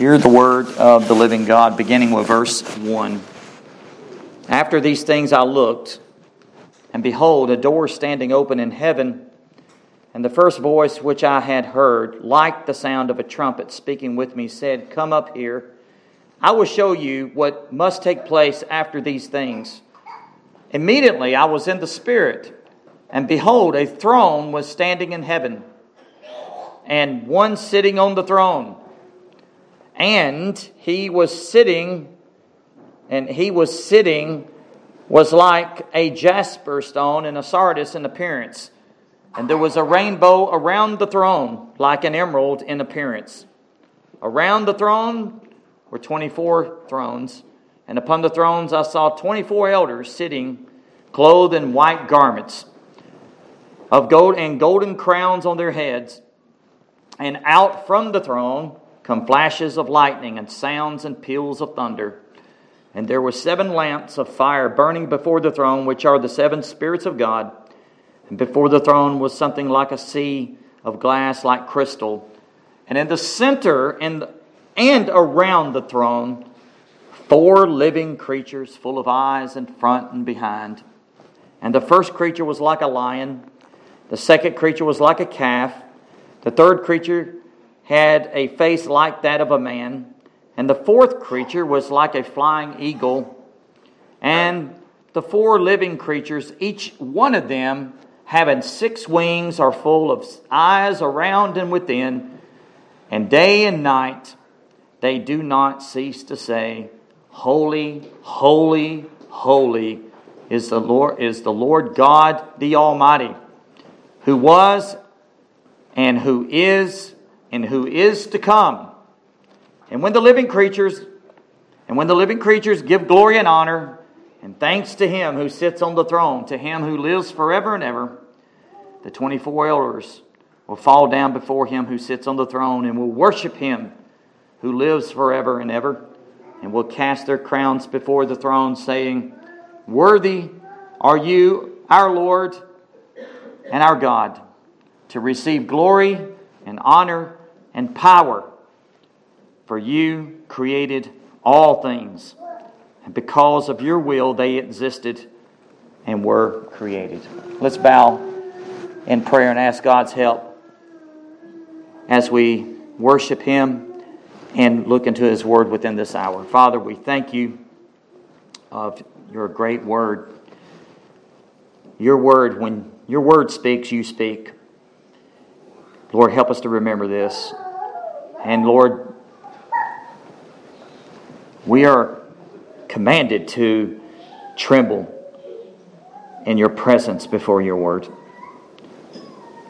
Hear the word of the living God, beginning with verse 1. After these things I looked, and behold, a door standing open in heaven. And the first voice which I had heard, like the sound of a trumpet speaking with me, said, Come up here. I will show you what must take place after these things. Immediately I was in the Spirit, and behold, a throne was standing in heaven, and one sitting on the throne. And he was sitting, and he was sitting, was like a jasper stone and a sardis in appearance. And there was a rainbow around the throne, like an emerald in appearance. Around the throne were 24 thrones, and upon the thrones I saw 24 elders sitting, clothed in white garments of gold and golden crowns on their heads. And out from the throne come flashes of lightning and sounds and peals of thunder. And there were seven lamps of fire burning before the throne, which are the seven spirits of God. And before the throne was something like a sea of glass, like crystal. And in the center and, and around the throne, four living creatures full of eyes in front and behind. And the first creature was like a lion, the second creature was like a calf, the third creature had a face like that of a man, and the fourth creature was like a flying eagle. And the four living creatures, each one of them having six wings, are full of eyes around and within, and day and night they do not cease to say, Holy, holy, holy is the Lord, is the Lord God the Almighty, who was and who is and who is to come. And when the living creatures and when the living creatures give glory and honor and thanks to him who sits on the throne, to him who lives forever and ever, the 24 elders will fall down before him who sits on the throne and will worship him who lives forever and ever, and will cast their crowns before the throne, saying, Worthy are you, our Lord and our God, to receive glory and honor and power. For you created all things, and because of your will they existed and were created. Let's bow in prayer and ask God's help as we worship Him and look into His Word within this hour. Father, we thank you of your great Word. Your Word, when your Word speaks, you speak. Lord, help us to remember this. And Lord, we are commanded to tremble in your presence before your word.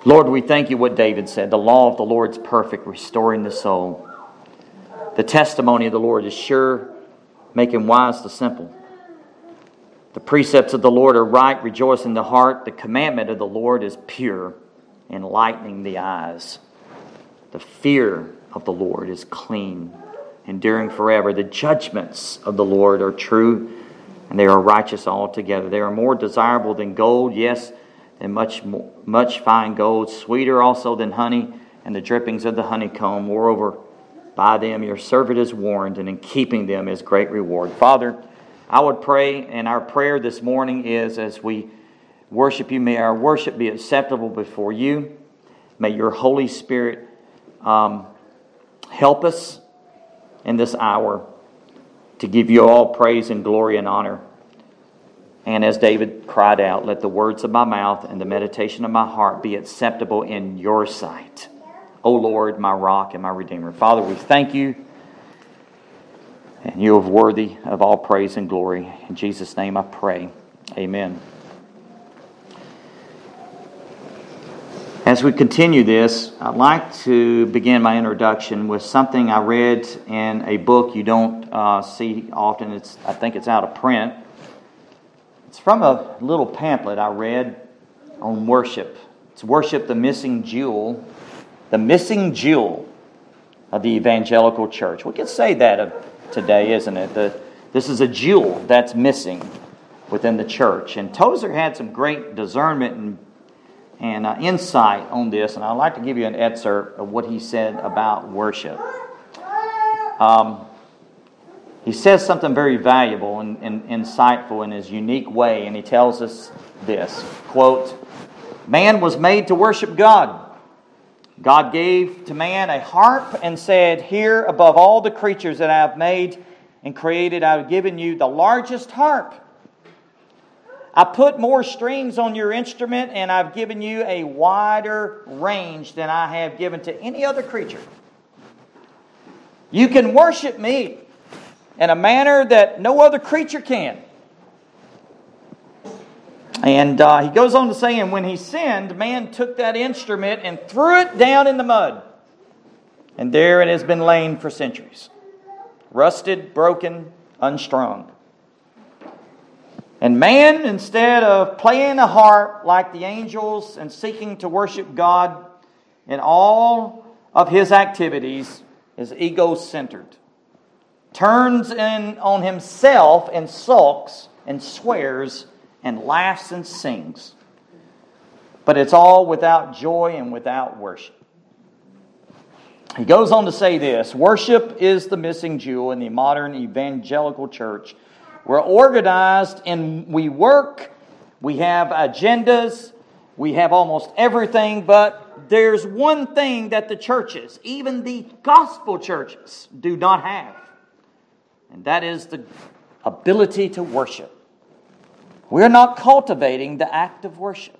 Lord, we thank you what David said. The law of the Lord is perfect, restoring the soul. The testimony of the Lord is sure, making wise the simple. The precepts of the Lord are right, rejoicing the heart. The commandment of the Lord is pure enlightening the eyes. The fear of the Lord is clean, enduring forever. The judgments of the Lord are true, and they are righteous altogether. They are more desirable than gold, yes, than much, much fine gold, sweeter also than honey and the drippings of the honeycomb. Moreover, by them your servant is warned, and in keeping them is great reward. Father, I would pray, and our prayer this morning is as we worship you. May our worship be acceptable before you. May your Holy Spirit um, help us in this hour to give you all praise and glory and honor. And as David cried out, let the words of my mouth and the meditation of my heart be acceptable in your sight. O Lord, my rock and my redeemer. Father, we thank you. And you are worthy of all praise and glory. In Jesus' name I pray. Amen. As we continue this, I'd like to begin my introduction with something I read in a book you don't uh, see often. It's, I think it's out of print. It's from a little pamphlet I read on worship. It's Worship the Missing Jewel, the missing jewel of the evangelical church. We could say that today, isn't it? The, this is a jewel that's missing within the church. And Tozer had some great discernment and and uh, insight on this, and I'd like to give you an excerpt of what he said about worship. um, he says something very valuable and, and insightful in his unique way, and he tells us this quote, Man was made to worship God. God gave to man a harp and said, Here above all the creatures that I have made and created, I have given you the largest harp. I put more strings on your instrument, and I've given you a wider range than I have given to any other creature. You can worship me in a manner that no other creature can. And uh, he goes on to say, and when he sinned, man took that instrument and threw it down in the mud. And there it has been lain for centuries rusted, broken, unstrung. And man, instead of playing a harp like the angels and seeking to worship God in all of his activities, is ego centered, turns in on himself and sulks and swears and laughs and sings. But it's all without joy and without worship. He goes on to say this Worship is the missing jewel in the modern evangelical church. We're organized and we work, we have agendas, we have almost everything, but there's one thing that the churches, even the gospel churches, do not have, and that is the ability to worship. We're not cultivating the act of worship.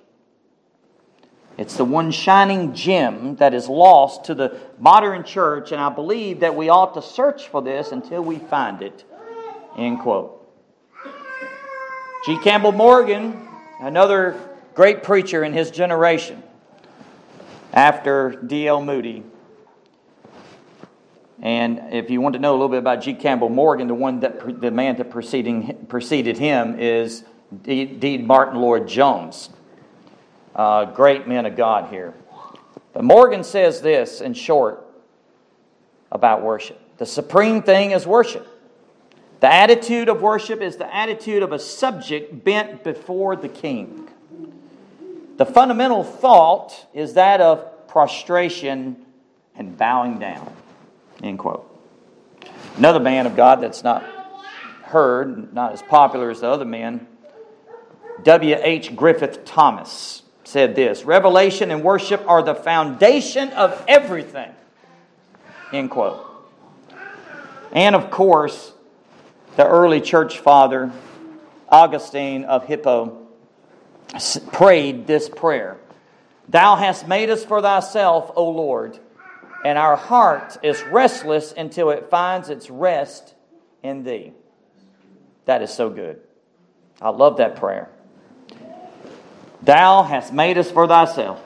It's the one shining gem that is lost to the modern church, and I believe that we ought to search for this until we find it. End quote. G. Campbell Morgan, another great preacher in his generation, after D.L. Moody. And if you want to know a little bit about G. Campbell Morgan, the one that the man that preceding, preceded him is D. D. Martyn Lloyd-Jones uh, great men of God here. But Morgan says this in short about worship the supreme thing is worship. The attitude of worship is the attitude of a subject bent before the king. The fundamental thought is that of prostration and bowing down. End quote. Another man of God that's not heard, not as popular as the other men, W.H. Griffith Thomas said this Revelation and worship are the foundation of everything. End quote. And of course, the early church father, Augustine of Hippo, prayed this prayer Thou hast made us for thyself, O Lord, and our heart is restless until it finds its rest in thee. That is so good. I love that prayer. Thou hast made us for thyself.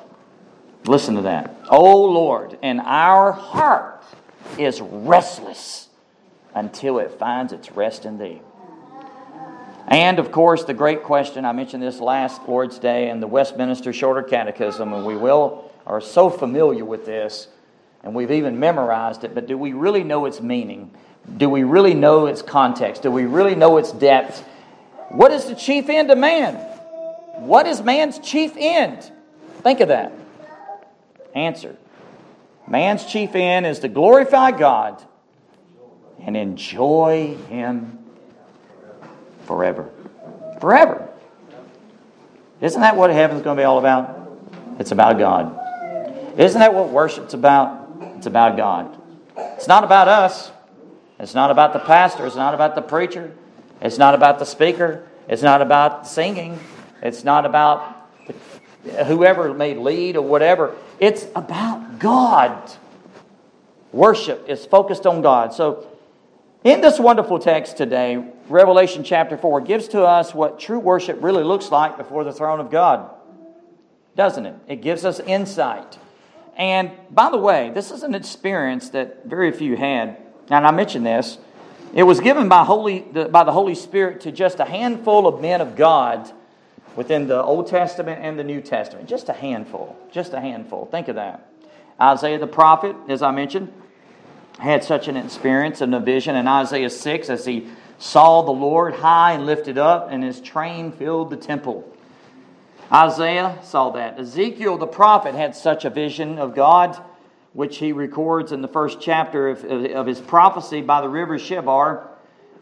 Listen to that. O Lord, and our heart is restless until it finds its rest in thee. And of course, the great question I mentioned this last Lord's Day in the Westminster Shorter Catechism, and we will are so familiar with this, and we've even memorized it, but do we really know its meaning? Do we really know its context? Do we really know its depth? What is the chief end of man? What is man's chief end? Think of that. Answer Man's chief end is to glorify God and enjoy Him forever. Forever. Isn't that what heaven's going to be all about? It's about God. Isn't that what worship's about? It's about God. It's not about us. It's not about the pastor. It's not about the preacher. It's not about the speaker. It's not about singing. It's not about whoever may lead or whatever. It's about God. Worship is focused on God. So, in this wonderful text today, Revelation chapter 4 gives to us what true worship really looks like before the throne of God, doesn't it? It gives us insight. And by the way, this is an experience that very few had. And I mentioned this. It was given by, Holy, by the Holy Spirit to just a handful of men of God within the Old Testament and the New Testament. Just a handful. Just a handful. Think of that. Isaiah the prophet, as I mentioned, had such an experience and a vision in Isaiah 6 as he saw the Lord high and lifted up, and his train filled the temple. Isaiah saw that. Ezekiel the prophet had such a vision of God which he records in the first chapter of, of his prophecy by the river Chebar.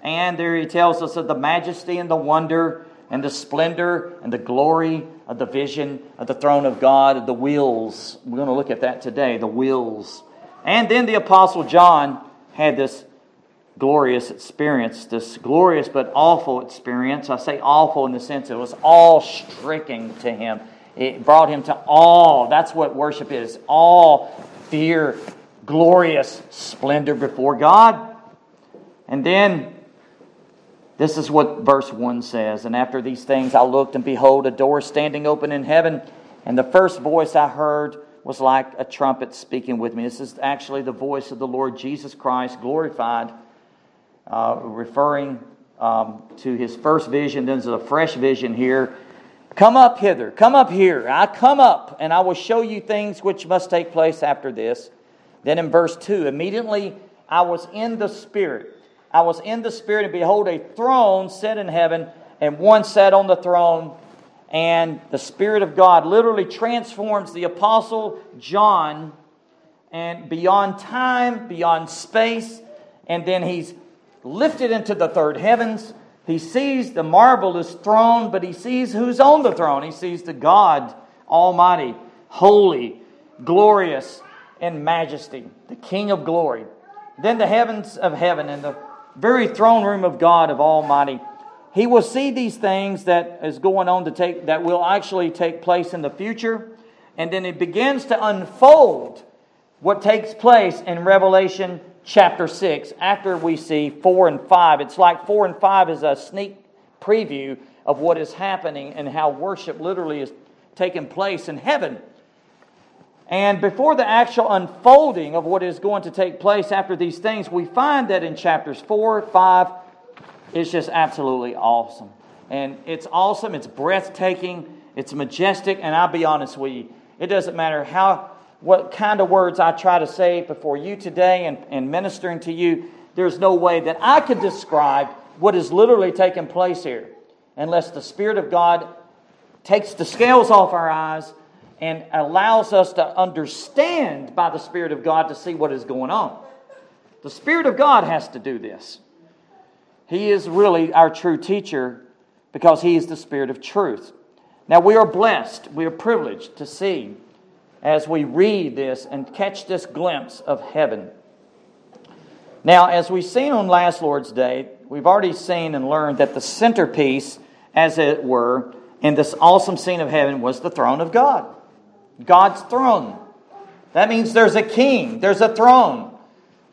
And there he tells us of the majesty and the wonder and the splendor and the glory of the vision of the throne of God, of the wheels. We're going to look at that today, the wheels. And then the Apostle John had this glorious experience, this glorious but awful experience. I say awful in the sense it was all stricken to him. It brought him to awe. That's what worship is all fear, glorious splendor before God. And then this is what verse 1 says. And after these things I looked, and behold, a door standing open in heaven. And the first voice I heard was like a trumpet speaking with me. This is actually the voice of the Lord Jesus Christ glorified, uh, referring um, to his first vision. Then there's a fresh vision here. Come up hither, come up here. I come up, and I will show you things which must take place after this. Then in verse 2, immediately I was in the Spirit. I was in the Spirit, and behold, a throne set in heaven, and one sat on the throne and the Spirit of God literally transforms the Apostle John and beyond time, beyond space, and then he's lifted into the third heavens. He sees the marvelous throne, but he sees who's on the throne. He sees the God Almighty, holy, glorious, in majesty, the King of glory. Then the heavens of heaven and the very throne room of God of Almighty he will see these things that is going on to take that will actually take place in the future. And then it begins to unfold what takes place in revelation chapter 6 after we see 4 and 5 it's like 4 and 5 is a sneak preview of what is happening and how worship literally is taking place in heaven. And before the actual unfolding of what is going to take place after these things we find that in chapters 4 5 it's just absolutely awesome. And it's awesome, it's breathtaking, it's majestic, and I'll be honest with you, it doesn't matter how what kind of words I try to say before you today and, and ministering to you, there's no way that I could describe what is literally taking place here unless the Spirit of God takes the scales off our eyes and allows us to understand by the Spirit of God to see what is going on. The Spirit of God has to do this. He is really our true teacher because He is the Spirit of truth. Now, we are blessed, we are privileged to see as we read this and catch this glimpse of heaven. Now, as we've seen on last Lord's Day, we've already seen and learned that the centerpiece, as it were, in this awesome scene of heaven was the throne of God. God's throne. That means there's a king, there's a throne,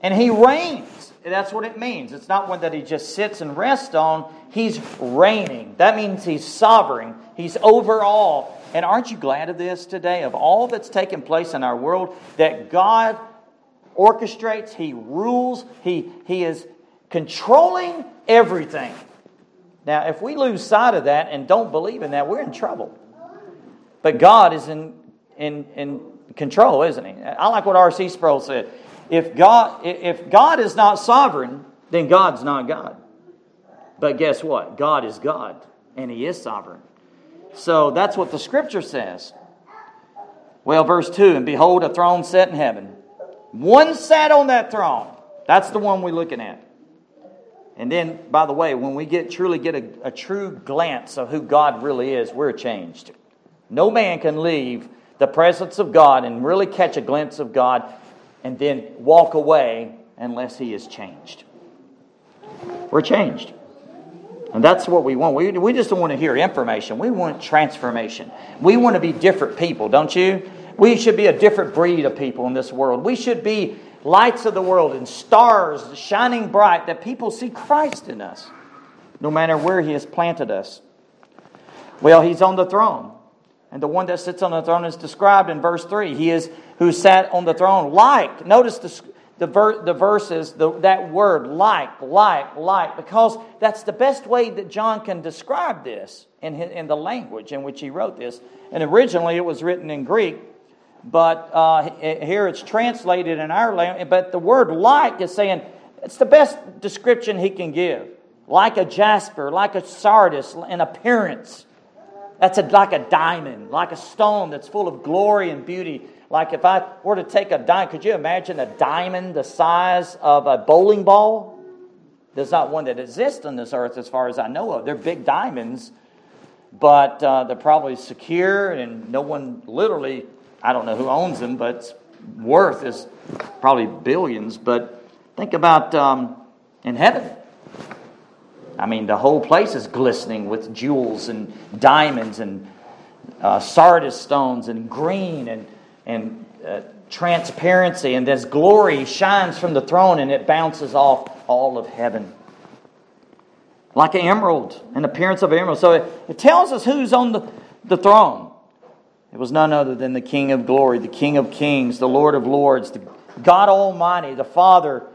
and he reigns. That's what it means. It's not one that he just sits and rests on. He's reigning. That means he's sovereign. He's over all. And aren't you glad of this today? Of all that's taken place in our world, that God orchestrates, He rules, He, he is controlling everything. Now, if we lose sight of that and don't believe in that, we're in trouble. But God is in, in, in control, isn't He? I like what R.C. Sproul said if God, if God is not sovereign, then God's not God. But guess what? God is God, and He is sovereign. So that's what the scripture says. Well, verse 2 And behold, a throne set in heaven. One sat on that throne. That's the one we're looking at. And then, by the way, when we get truly get a, a true glance of who God really is, we're changed. No man can leave the presence of God and really catch a glimpse of God and then walk away unless he is changed. We're changed. And that's what we want. We, we just don't want to hear information. We want transformation. We want to be different people, don't you? We should be a different breed of people in this world. We should be lights of the world and stars shining bright that people see Christ in us, no matter where He has planted us. Well, He's on the throne. And the one that sits on the throne is described in verse 3. He is who sat on the throne like. Notice the, the, ver, the verses, the, that word, like, like, like, because that's the best way that John can describe this in, his, in the language in which he wrote this. And originally it was written in Greek, but uh, here it's translated in our language. But the word like is saying it's the best description he can give. Like a jasper, like a sardis in appearance. That's a, like a diamond, like a stone that's full of glory and beauty, like if I were to take a diamond, could you imagine a diamond the size of a bowling ball? There's not one that exists on this earth as far as I know of. They're big diamonds, but uh, they're probably secure and no one literally, I don't know who owns them, but worth is probably billions. But think about um, in heaven. I mean, the whole place is glistening with jewels and diamonds and uh, sardis stones and green and, and uh, transparency. And this glory shines from the throne and it bounces off all of heaven. Like an emerald, an appearance of emerald. So it, it tells us who's on the, the throne. It was none other than the King of glory, the King of kings, the Lord of lords, the God Almighty, the Father,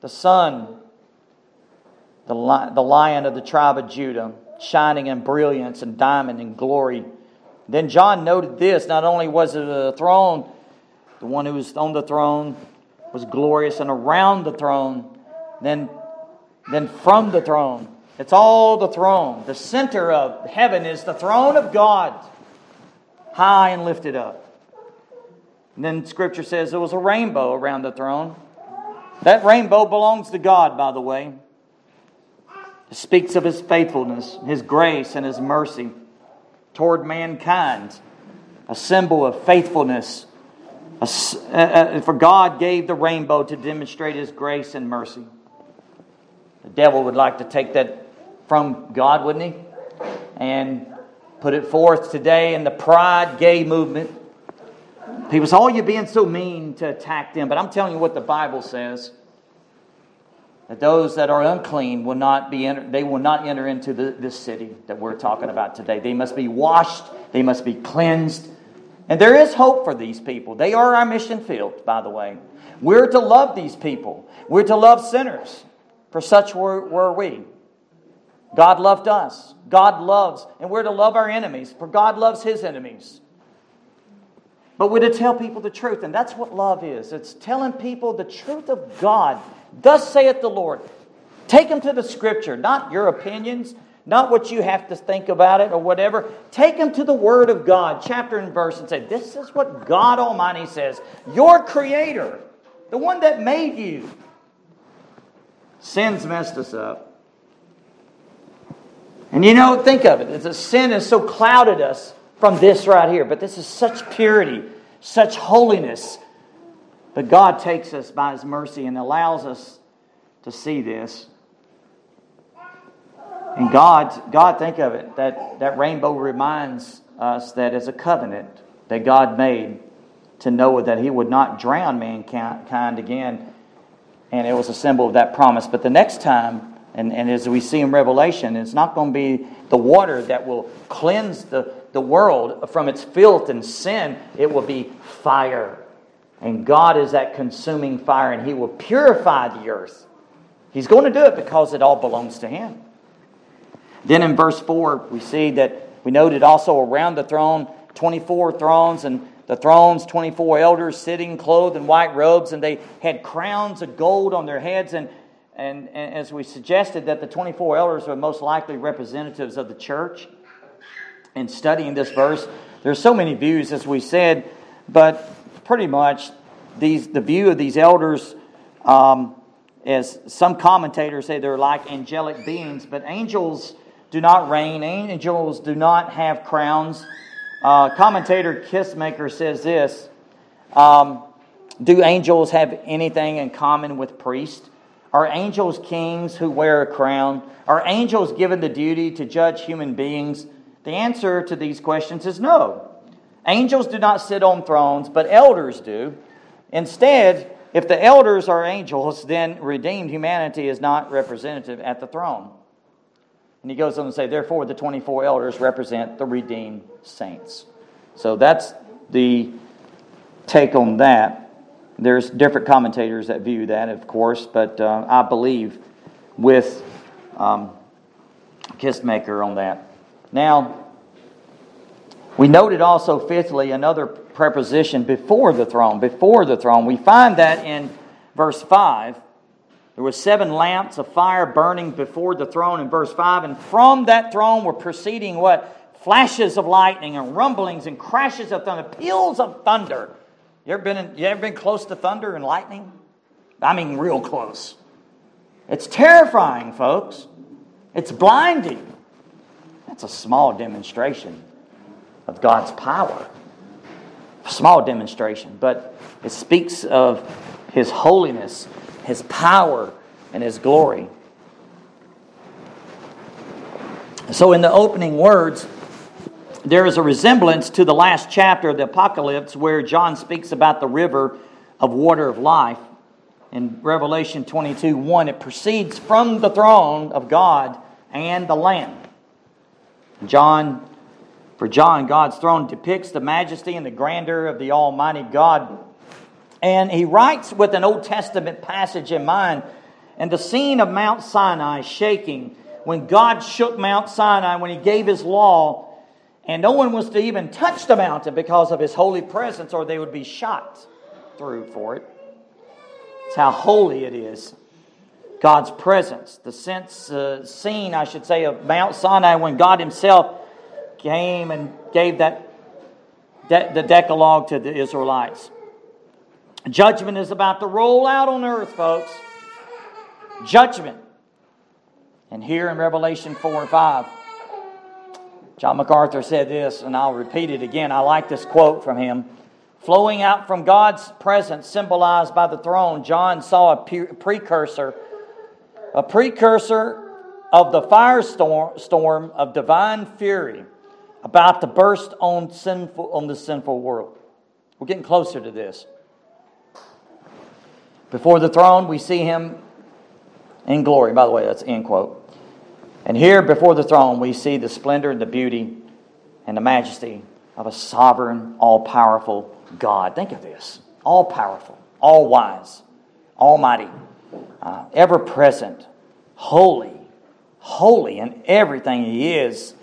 the Son, the, Lion of the tribe of Judah, shining in brilliance and diamond and glory. Then John noted this not only was it a throne, the one who was on the throne was glorious, and around the throne, then, then from the throne, it's all the throne. The center of heaven is the throne of God, high and lifted up. And then scripture says there was a rainbow around the throne. That rainbow belongs to God, by the way. Speaks of his faithfulness, his grace, and his mercy toward mankind, a symbol of faithfulness. Uh, uh, for God gave the rainbow to demonstrate his grace and mercy. The devil would like to take that from God, wouldn't he? And put it forth today in the pride gay movement. People say, Oh, you're being so mean to attack them. But I'm telling you what the Bible says that those that are unclean will not be enter, they will not enter into the, this city that we're talking about today. They must be washed, they must be cleansed. And there is hope for these people. They are our mission field, by the way. We're to love these people. We're to love sinners, for such were, were we. God loved us. God loves, and we're to love our enemies, for God loves his enemies. But we're to tell people the truth, and that's what love is. It's telling people the truth of God Thus saith the Lord. Take them to the scripture, not your opinions, not what you have to think about it or whatever. Take them to the Word of God, chapter and verse, and say, This is what God Almighty says. Your Creator, the one that made you. Sin's messed us up. And you know, think of it. It's a sin has so clouded us from this right here. But this is such purity, such holiness, but God takes us by His mercy and allows us to see this. And God, God, think of it, that, that rainbow reminds us that as a covenant that God made to Noah that he would not drown mankind again. And it was a symbol of that promise. But the next time, and, and as we see in Revelation, it's not going to be the water that will cleanse the, the world from its filth and sin, it will be fire. And God is that consuming fire, and He will purify the earth. He's going to do it because it all belongs to Him. Then in verse 4, we see that we noted also around the throne 24 thrones, and the thrones, 24 elders sitting clothed in white robes, and they had crowns of gold on their heads. And, and, and as we suggested, that the 24 elders are most likely representatives of the church. In studying this verse, there's so many views, as we said, but pretty much these, the view of these elders, um, as some commentators say, they're like angelic beings, but angels do not reign, angels do not have crowns. Uh, commentator Kistemaker says this um, Do angels have anything in common with priests? Are angels kings who wear a crown? Are angels given the duty to judge human beings? The answer to these questions is no. Angels do not sit on thrones, but elders do. Instead, if the elders are angels, then redeemed humanity is not representative at the throne. And he goes on to say, therefore, the 24 elders represent the redeemed saints. So that's the take on that. There's different commentators that view that, of course, but uh, I believe with um, Kistemaker on that. Now, we noted also, fifthly, another preposition before the throne. Before the throne. We find that in verse 5. There were seven lamps of fire burning before the throne in verse 5, and from that throne were proceeding what? Flashes of lightning and rumblings and crashes of thunder, peals of thunder. You ever been in, you ever been close to thunder and lightning? I mean, real close. It's terrifying, folks. It's blinding. That's a small demonstration of God's power. Small demonstration, but it speaks of His holiness, His power, and His glory. So, in the opening words, there is a resemblance to the last chapter of the Apocalypse where John speaks about the river of water of life. In Revelation 22 1, it proceeds from the throne of God and the Lamb. John, for John, God's throne depicts the majesty and the grandeur of the Almighty God. And he writes with an Old Testament passage in mind, and the scene of Mount Sinai shaking, when God shook Mount Sinai, when he gave his law, and no one was to even touch the mountain because of his holy presence, or they would be shot through for it. It's how holy it is. God's presence, the sense, uh, scene, I should say, of Mount Sinai when God Himself came and gave that de- the Decalogue to the Israelites. Judgment is about to roll out on earth, folks. Judgment. And here in Revelation 4 and 5, John MacArthur said this, and I'll repeat it again. I like this quote from him. Flowing out from God's presence, symbolized by the throne, John saw a precursor, a precursor of the firestorm of divine fury about to burst on, sinful, on the sinful world. We're getting closer to this. Before the throne, we see him in glory. By the way, that's end quote. And here before the throne, we see the splendor and the beauty and the majesty of a sovereign, all powerful God. Think of this all powerful, all wise, almighty, uh, ever present, holy, holy in everything He is.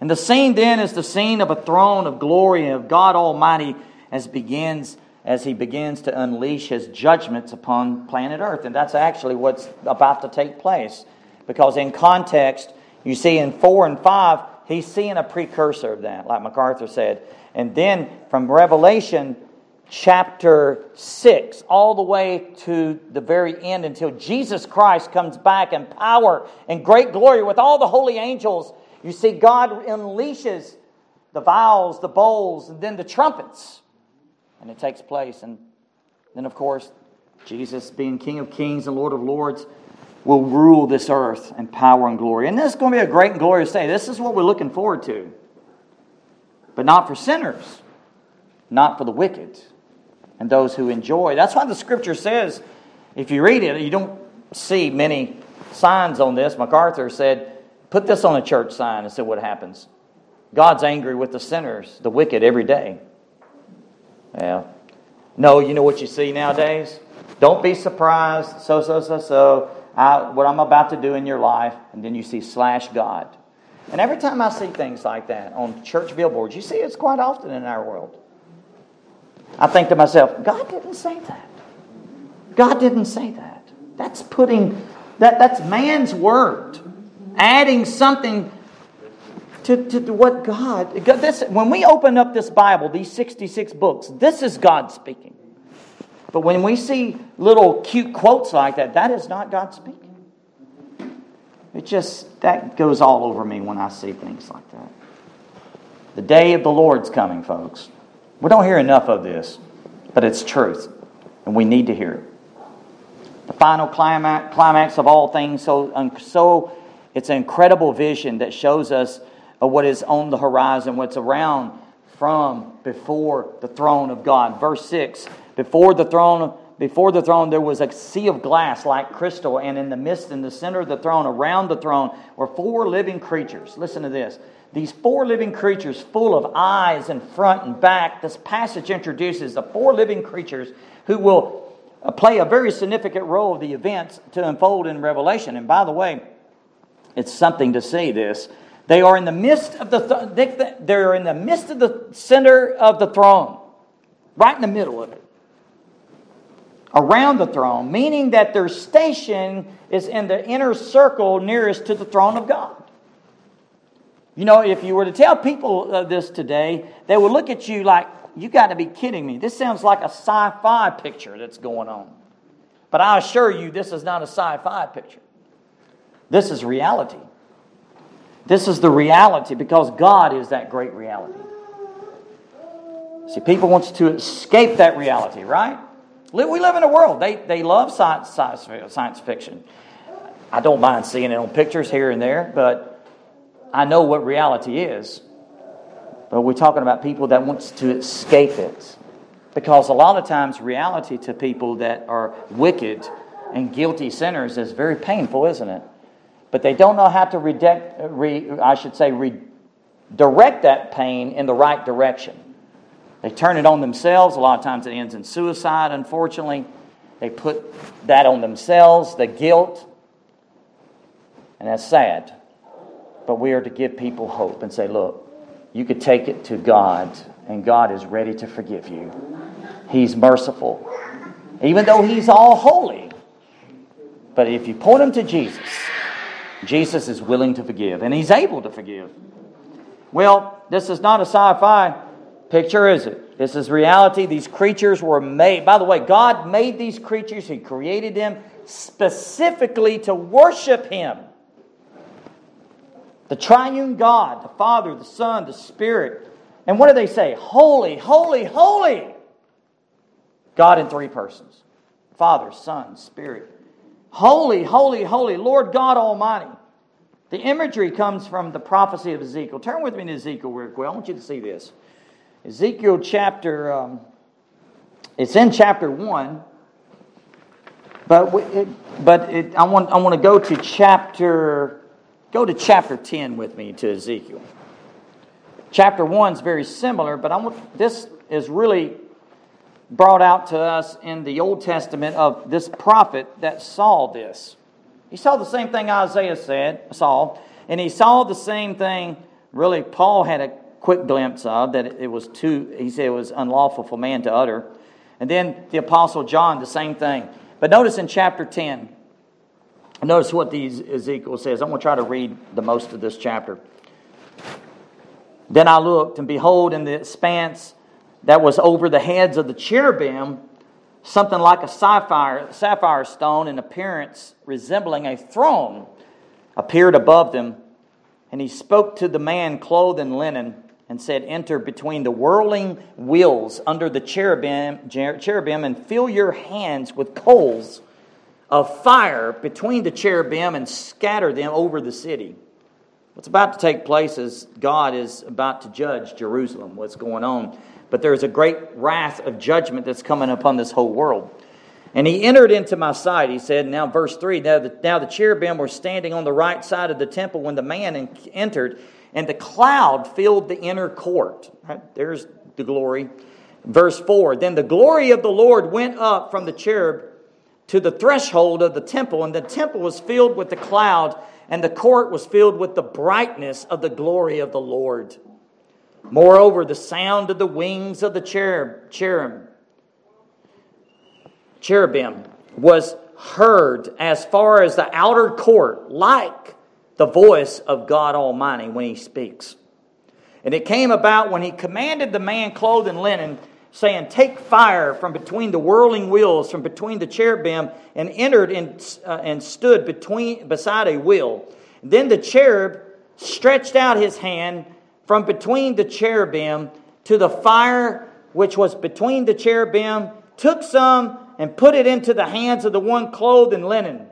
And the scene then is the scene of a throne of glory of God Almighty as begins as he begins to unleash his judgments upon planet Earth. And that's actually what's about to take place. Because in context, you see in 4 and 5, he's seeing a precursor of that, like MacArthur said. And then from Revelation chapter 6 all the way to the very end until Jesus Christ comes back in power and great glory with all the holy angels, you see God unleashes the vials, the bowls, and then the trumpets. And it takes place. And then, of course, Jesus, being King of Kings and Lord of Lords, will rule this earth in power and glory. And this is going to be a great and glorious day. This is what we're looking forward to. But not for sinners, not for the wicked, and those who enjoy. That's why the scripture says, if you read it, you don't see many signs on this. MacArthur said, put this on a church sign and see what happens. God's angry with the sinners, the wicked, every day. Yeah. no, you know what you see nowadays? Don't be surprised. So, so, so, so. I, what I'm about to do in your life, and then you see slash God. And every time I see things like that on church billboards, you see it's quite often in our world. I think to myself, God didn't say that. God didn't say that. That's putting that that's man's word, adding something to, to, to what God. This, when we open up this Bible, these 66 books, this is God speaking. But when we see little cute quotes like that, that is not God speaking. It just, that goes all over me when I see things like that. The day of the Lord's coming, folks. We don't hear enough of this, but it's truth, and we need to hear it. The final climax, climax of all things, so, so it's an incredible vision that shows us what is on the horizon, what's around from before the throne of God. Verse 6 before the throne, before the throne, there was a sea of glass like crystal, and in the midst, in the center of the throne, around the throne, were four living creatures. Listen to this. These four living creatures, full of eyes in front and back. This passage introduces the four living creatures who will uh, play a very significant role of the events to unfold in Revelation. And by the way, it's something to see this. They are in the midst of the th- they're in the midst of the center of the throne, right in the middle of it around the throne, meaning that their station is in the inner circle nearest to the throne of God. You know, if you were to tell people uh, this today, they would look at you like, you got to be kidding me. This sounds like a sci fi picture that's going on. But I assure you, this is not a sci fi picture. This is reality. This is the reality because God is that great reality. See, people want to escape that reality, right? We live in a world. They, they love science, science, science fiction. I don't mind seeing it on pictures here and there, but I know what reality is. But we're talking about people that wants to escape it. Because a lot of times reality to people that are wicked and guilty sinners is very painful, isn't it? But they don't know how to redirect, re, I should say, redirect that pain in the right direction. They turn it on themselves. A lot of times it ends in suicide, unfortunately. They put that on themselves, the guilt. And that's sad. But we are to give people hope and say, look, you could take it to God, and God is ready to forgive you. He's merciful, even though He's all holy. But if you point them to Jesus, Jesus is willing to forgive, and He's able to forgive. Well, this is not a sci fi picture, is it? This is reality. These creatures were made. By the way, God made these creatures, He created them specifically to worship Him. The triune God, the Father, the Son, the Spirit. And what do they say? Holy, holy, holy. God in three persons Father, Son, Spirit. Holy, holy, holy, Lord God Almighty. The imagery comes from the prophecy of Ezekiel. Turn with me to Ezekiel real quick. I want you to see this. Ezekiel chapter, um, it's in chapter 1, but, it, but it, I, want, I want to go to chapter, go to chapter 10 with me to Ezekiel. Chapter 1 is very similar, but I want, this is really brought out to us in the Old Testament of this prophet that saw this. He saw the same thing Isaiah said, saw, and he saw the same thing, really, Paul had a quick glimpse of that it was too, he said it was unlawful for man to utter. And then the Apostle John, the same thing. But notice in chapter 10, notice what these Ezekiel says. I'm going to try to read the most of this chapter. Then I looked, and behold, in the expanse that was over the heads of the cherubim, something like a sapphire, sapphire stone in appearance resembling a throne appeared above them. And he spoke to the man clothed in linen and said, Enter between the whirling wheels under the cherubim, cherubim and fill your hands with coals of fire between the cherubim and scatter them over the city. What's about to take place is God is about to judge Jerusalem, what's going on. But there's a great wrath of judgment that's coming upon this whole world. And he entered into my sight, he said, now verse 3 now the, now the cherubim were standing on the right side of the temple when the man entered and the cloud filled the inner court. Right? There's the glory. Verse 4 Then the glory of the Lord went up from the cherub to the threshold of the temple, and the temple was filled with the cloud, and the court was filled with the brightness of the glory of the Lord. Moreover, the sound of the wings of the cherub, cherub, cherubim was heard as far as the outer court, like the voice of God Almighty when he speaks. And it came about when he commanded the man clothed in linen, saying, Take fire from between the whirling wheels, from between the cherubim, and entered in, uh, and stood between, beside a wheel. Then the cherub stretched out his hand from between the cherubim to the fire which was between the cherubim, took some and put it into the hands of the one clothed in linen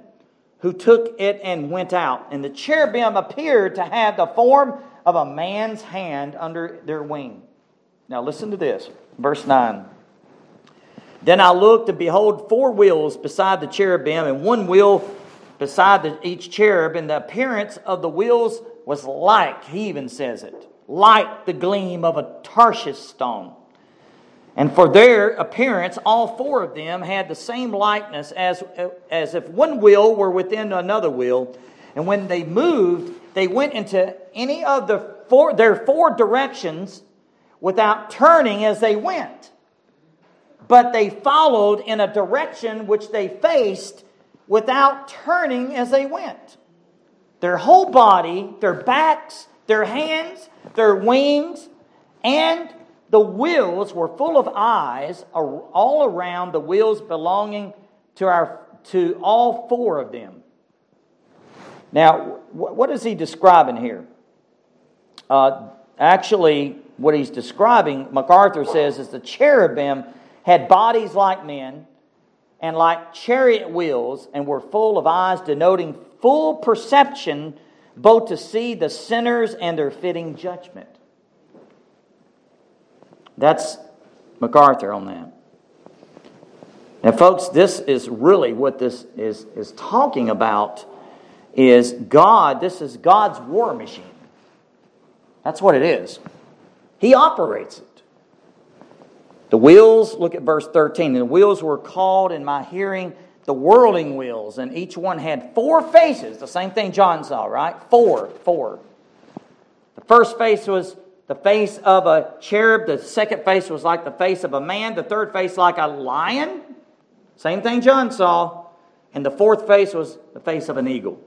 who took it and went out. And the cherubim appeared to have the form of a man's hand under their wing. Now listen to this. Verse 9. Then I looked, and behold, four wheels beside the cherubim, and one wheel beside the, each cherub, and the appearance of the wheels was like, he even says it, like the gleam of a Tarshish stone. And for their appearance, all four of them had the same likeness as, as if one wheel were within another wheel. And when they moved, they went into any of the four, their four directions without turning as they went. But they followed in a direction which they faced without turning as they went. Their whole body, their backs, their hands, their wings, and the wheels were full of eyes all around the wheels belonging to, our, to all four of them. Now, what is he describing here? Uh, actually, what he's describing, MacArthur says, is the cherubim had bodies like men and like chariot wheels and were full of eyes, denoting full perception both to see the sinners and their fitting judgment. That's MacArthur on that. Now, folks, this is really what this is, is talking about is God, this is God's war machine. That's what it is. He operates it. The wheels, look at verse 13. The wheels were called in my hearing the whirling wheels, and each one had four faces. The same thing John saw, right? Four, four. The first face was the face of a cherub. The second face was like the face of a man. The third face like a lion. Same thing John saw. And the fourth face was the face of an eagle.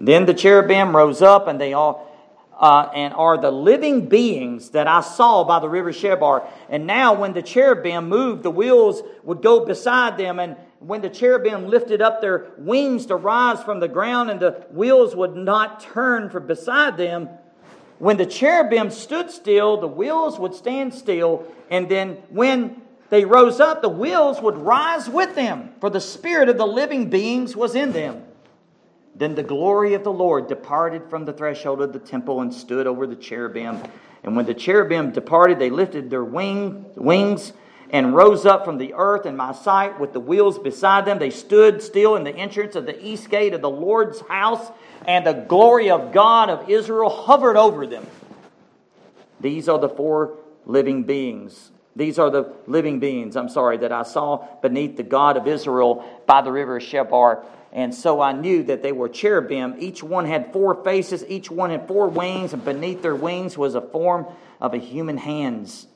Then the cherubim rose up, and they all uh, and are the living beings that I saw by the river Chebar. And now, when the cherubim moved, the wheels would go beside them. And when the cherubim lifted up their wings to rise from the ground, and the wheels would not turn from beside them, when the cherubim stood still, the wheels would stand still. And then, when they rose up, the wheels would rise with them, for the spirit of the living beings was in them. Then the glory of the Lord departed from the threshold of the temple and stood over the cherubim. And when the cherubim departed, they lifted their wing, wings and rose up from the earth in my sight with the wheels beside them. They stood still in the entrance of the east gate of the Lord's house, and the glory of God of Israel hovered over them. These are the four living beings. These are the living beings, I'm sorry, that I saw beneath the God of Israel by the river Chebar. and so I knew that they were cherubim. Each one had four faces, each one had four wings, and beneath their wings was a form of a human hands.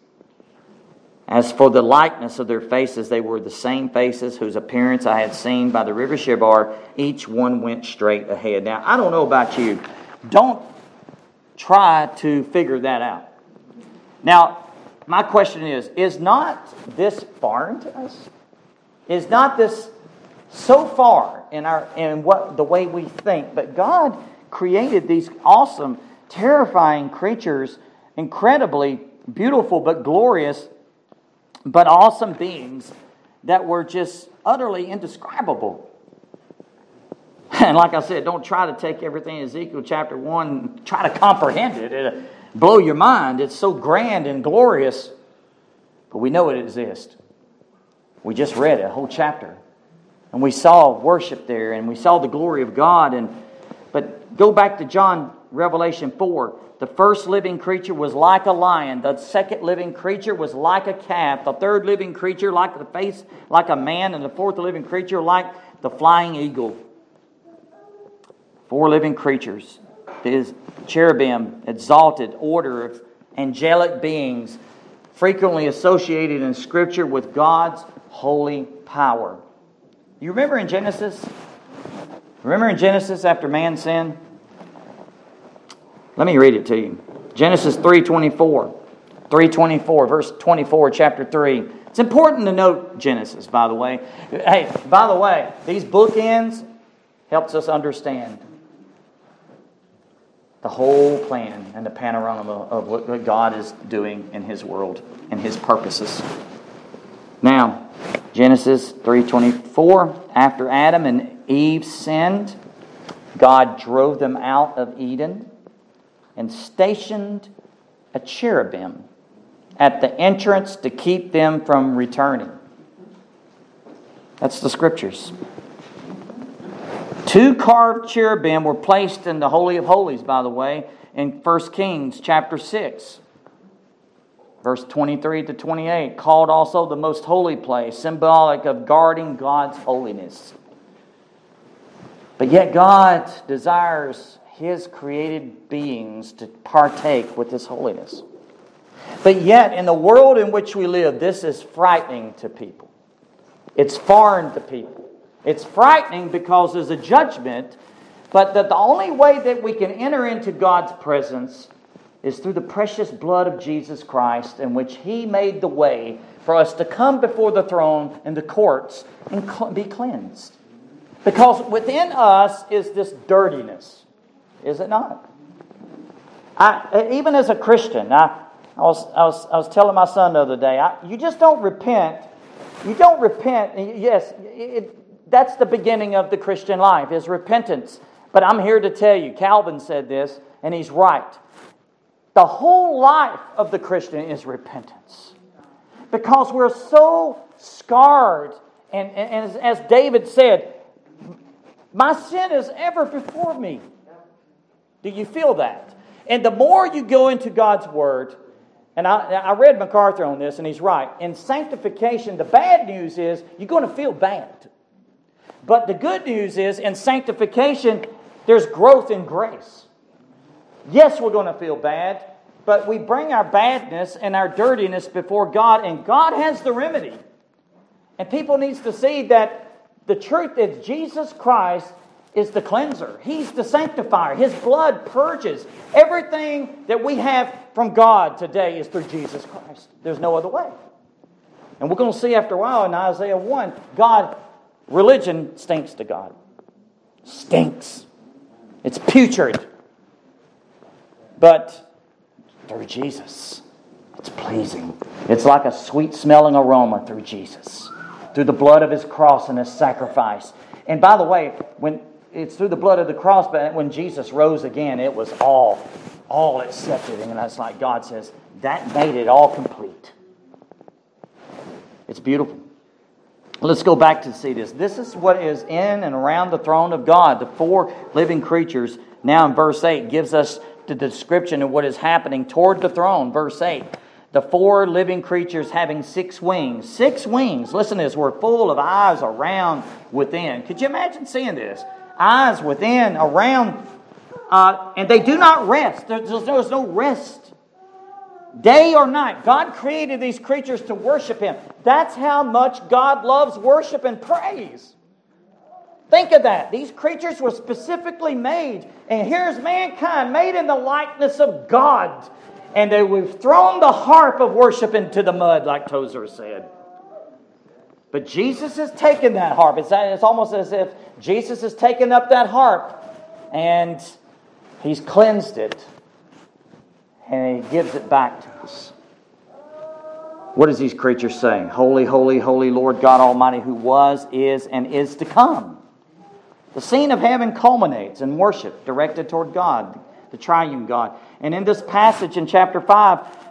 As for the likeness of their faces, they were the same faces whose appearance I had seen by the river Chebar. Each one went straight ahead. Now, I don't know about you. Don't try to figure that out. Now, my question is Is not this foreign to us? Is not this so far in our in what the way we think. But God created these awesome, terrifying creatures, incredibly beautiful but glorious, but awesome beings that were just utterly indescribable. And like I said, don't try to take everything in Ezekiel chapter 1 and try to comprehend it. It'll blow your mind. It's so grand and glorious, but we know it exists. We just read a whole chapter and we saw worship there and we saw the glory of God and but go back to John Revelation 4 the first living creature was like a lion. The second living creature was like a calf. The third living creature like the face like a man and the fourth living creature like the flying eagle. Four living creatures. His cherubim exalted order of angelic beings frequently associated in scripture with God's holy power. You remember in Genesis? Remember in Genesis after man sinned? Let me read it to you. Genesis 3:24. 324 verse 24 chapter 3 it's important to note genesis by the way hey by the way these bookends helps us understand the whole plan and the panorama of what god is doing in his world and his purposes now Genesis 3:24 after Adam and Eve sinned God drove them out of Eden and stationed a cherubim at the entrance to keep them from returning That's the scriptures Two carved cherubim were placed in the holy of holies by the way in 1 Kings chapter 6 Verse 23 to 28, called also the most holy place, symbolic of guarding God's holiness. But yet, God desires His created beings to partake with His holiness. But yet, in the world in which we live, this is frightening to people. It's foreign to people. It's frightening because there's a judgment, but that the only way that we can enter into God's presence is through the precious blood of Jesus Christ, in which He made the way for us to come before the throne and the courts and be cleansed. Because within us is this dirtiness, is it not? I, uh, even as a Christian, I, I, was, I, was, I was telling my son the other day, I, you just don't repent. You don't repent. Yes, it, that's the beginning of the Christian life, is repentance. But I'm here to tell you, Calvin said this, and he's right. The whole life of the Christian is repentance. Because we're so scarred, and, and, and as, as David said, my sin is ever before me. Do you feel that? And the more you go into God's Word, and I, I read MacArthur on this, and he's right. In sanctification, the bad news is you're going to feel bad. But the good news is in sanctification, there's growth in grace. Yes, we're going to feel bad, but we bring our badness and our dirtiness before God, and God has the remedy. And people needs to see that the truth is Jesus Christ is the cleanser. He's the sanctifier. His blood purges. Everything that we have from God today is through Jesus Christ. There's no other way. And we're going to see after a while in Isaiah 1 God, religion stinks to God. Stinks. It's putrid. But through Jesus, it's pleasing. It's like a sweet smelling aroma through Jesus, through the blood of his cross and his sacrifice. And by the way, when it's through the blood of the cross, but when Jesus rose again, it was all, all accepted. And that's like God says, that made it all complete. It's beautiful. Let's go back to see this. This is what is in and around the throne of God. The four living creatures, now in verse 8, gives us the description of what is happening toward the throne. Verse 8 the four living creatures having six wings. Six wings. Listen to this. We're full of eyes around within. Could you imagine seeing this? Eyes within, around, uh, and they do not rest. There's, there's no rest. Day or night, God created these creatures to worship Him. That's how much God loves worship and praise. Think of that. These creatures were specifically made, and here's mankind made in the likeness of God. And they, we've thrown the harp of worship into the mud, like Tozer said. But Jesus has taken that harp. It's, it's almost as if Jesus has taken up that harp and he's cleansed it and he gives it back to us. What is these creatures saying? Holy, holy, holy Lord God Almighty, who was, is, and is to come. The scene of heaven culminates in worship directed toward God, the triune God. And in this passage in chapter 5,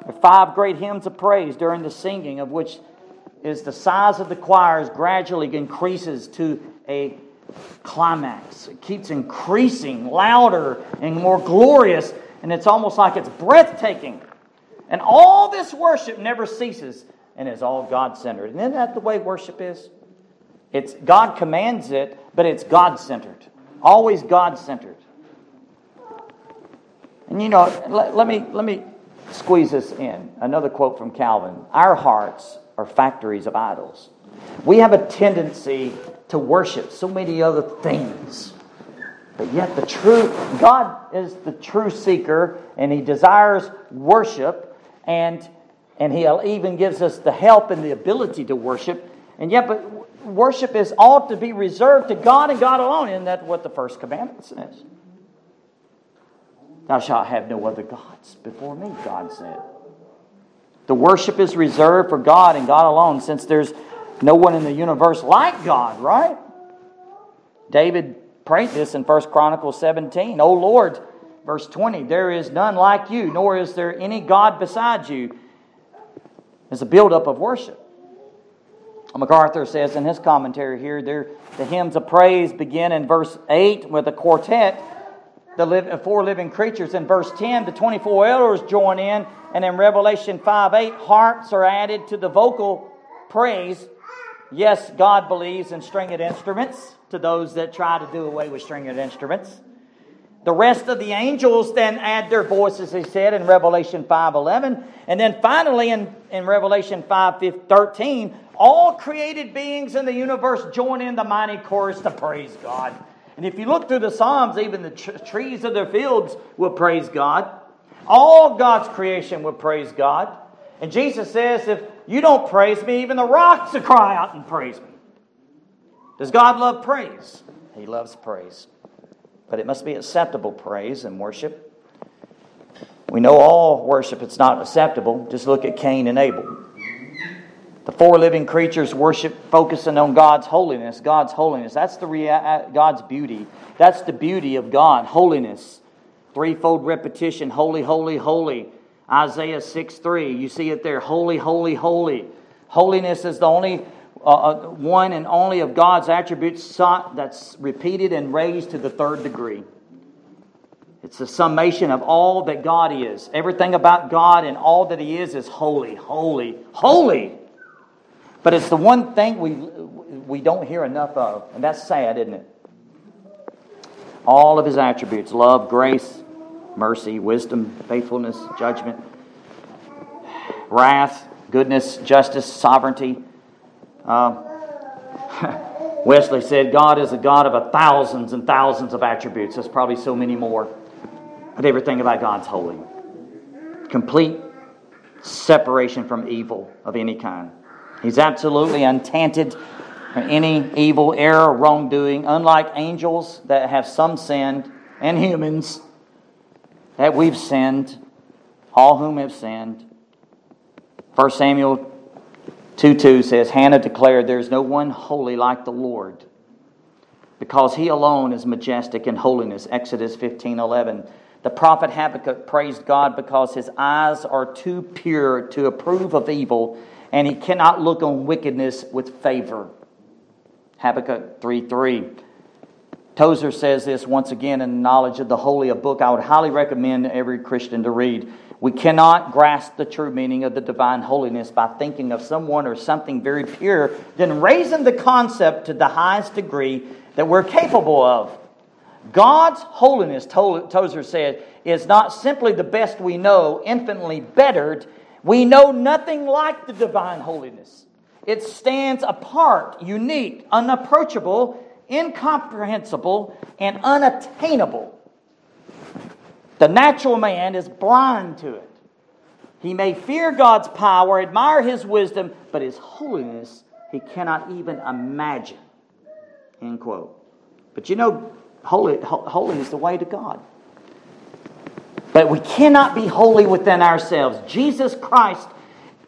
there are five great hymns of praise during the singing, of which is the size of the choirs gradually increases to a climax. It keeps increasing louder and more glorious, and it's almost like it's breathtaking. And all this worship never ceases and is all God centered. And isn't that the way worship is? It's God commands it, but it's God centered. Always God centered. And you know, let, let, me let me squeeze this in. Another quote from Calvin. Our hearts are factories of idols. We have a tendency to worship so many other things. But yet, the true God is the true seeker, and He desires worship, and and He even gives us the help and the ability to worship. And yet, but worship is all to be reserved to God and God alone. Isn't that what the first commandment says? Thou shalt have no other gods before me, God said. The worship is reserved for God and God alone, since there's no one in the universe like God, right? David prayed this in 1 Chronicles 17. O Lord, verse 20, there is none like you, nor is there any God beside you. It's a buildup of worship. MacArthur says in his commentary here, the hymns of praise begin in verse 8 with a quartet, the uh, four living creatures. In verse 10, the 24 elders join in, and in Revelation 5 8, harps are added to the vocal praise Yes, God believes in stringed instruments to those that try to do away with stringed instruments. The rest of the angels then add their voices, he said in Revelation 5.11. And then finally in, in Revelation 5.13, all created beings in the universe join in the mighty chorus to praise God. And if you look through the Psalms, even the tr- trees of their fields will praise God. All God's creation will praise God. And Jesus says, if you don't praise me, even the rocks will cry out and praise me. Does God love praise? He loves praise. But it must be acceptable praise and worship. We know all worship it's not acceptable. Just look at Cain and Abel. The four living creatures worship focusing on God's holiness. God's holiness. That's the rea- uh, God's beauty. That's the beauty of God, holiness. Threefold repetition, holy, holy, holy. Isaiah 6 3. You see it there. Holy, holy, holy. Holiness is the only uh, uh one and only of God's attributes sought that's repeated and raised to the third degree. It's a summation of all that God is. Everything about God and all that He is is holy, holy, holy. But it's the one thing we, we don't hear enough of, and that's sad, isn't it? All of His attributes love, grace, mercy, wisdom, faithfulness, judgment, wrath, goodness, justice, sovereignty. Uh, Wesley said, God is a God of a thousands and thousands of attributes. There's probably so many more. But everything about God's holy. Complete separation from evil of any kind. He's absolutely untainted from any evil, error, wrongdoing, unlike angels that have some sinned, and humans that we've sinned, all whom have sinned. 1 Samuel 2 2 says, Hannah declared, There's no one holy like the Lord, because he alone is majestic in holiness. Exodus 15 11. The prophet Habakkuk praised God because his eyes are too pure to approve of evil, and he cannot look on wickedness with favor. Habakkuk 3 3. Tozer says this once again in Knowledge of the Holy, a book I would highly recommend every Christian to read. We cannot grasp the true meaning of the divine holiness by thinking of someone or something very pure, then raising the concept to the highest degree that we're capable of. God's holiness, Tozer said, is not simply the best we know, infinitely bettered. We know nothing like the divine holiness. It stands apart, unique, unapproachable, incomprehensible, and unattainable. The natural man is blind to it. He may fear God's power, admire his wisdom, but his holiness he cannot even imagine. End quote. But you know, Holy, holy is the way to God. But we cannot be holy within ourselves. Jesus Christ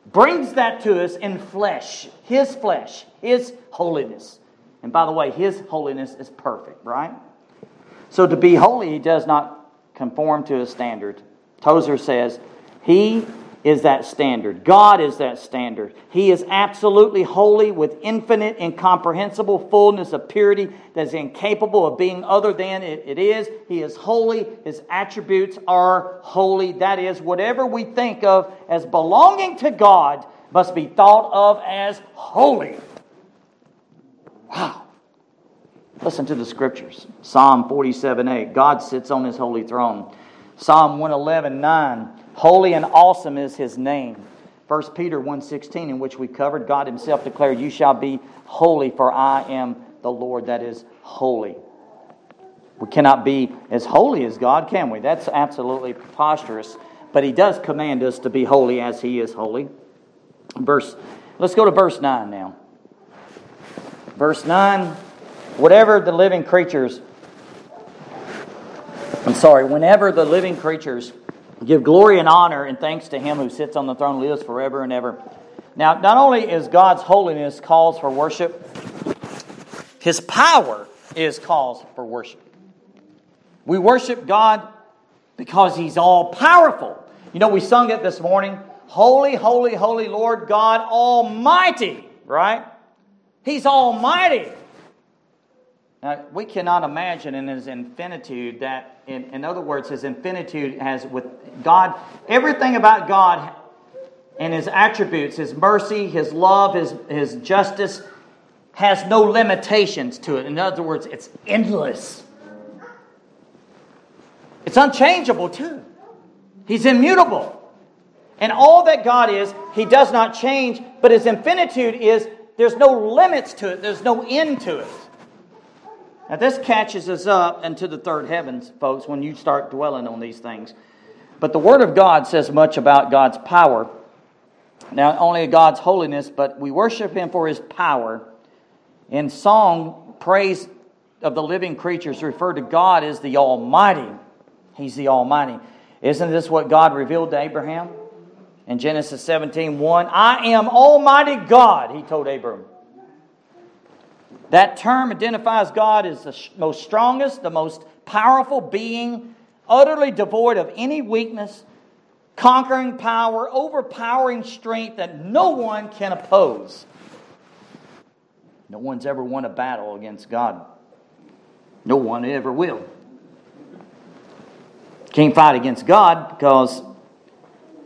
brings that to us in flesh, His flesh, His holiness. And by the way, His holiness is perfect, right? So to be holy, He does not conform to a standard. Tozer says, He is that standard. God is that standard. He is absolutely holy with infinite, incomprehensible fullness of purity that is incapable of being other than it, is. He is holy. His attributes are holy. That is, whatever we think of as belonging to God must be thought of as holy. Wow. Listen to the scriptures Psalm 47 8. God sits on his holy throne. Psalm 111 9. Holy and awesome is his name. 1 Peter 1:16 in which we covered God himself declared you shall be holy for I am the Lord that is holy. We cannot be as holy as God, can we? That's absolutely preposterous, but he does command us to be holy as he is holy. Verse Let's go to verse 9 now. Verse 9 whatever the living creatures I'm sorry, whenever the living creatures Give glory and honor and thanks to him who sits on the throne, lives forever and ever. Now, not only is God's holiness calls for worship, his power is cause for worship. We worship God because he's all powerful. You know, we sung it this morning Holy, holy, holy Lord God Almighty, right? He's almighty. Now, we cannot imagine in his infinitude that, in, in other words, his infinitude has with God, everything about God and his attributes, his mercy, his love, his, his justice, has no limitations to it. In other words, it's endless. It's unchangeable, too. He's immutable. And all that God is, he does not change, but his infinitude is there's no limits to it, there's no end to it. Now, this catches us up into the third heavens, folks, when you start dwelling on these things. But the Word of God says much about God's power. Not only God's holiness, but we worship Him for His power. In song, praise of the living creatures refer to God as the Almighty. He's the Almighty. Isn't this what God revealed to Abraham? In Genesis 17 1, I am Almighty God, he told Abram. That term identifies God as the most strongest, the most powerful being, utterly devoid of any weakness, conquering power, overpowering strength that no one can oppose. No one's ever won a battle against God. No one ever will. Can't fight against God because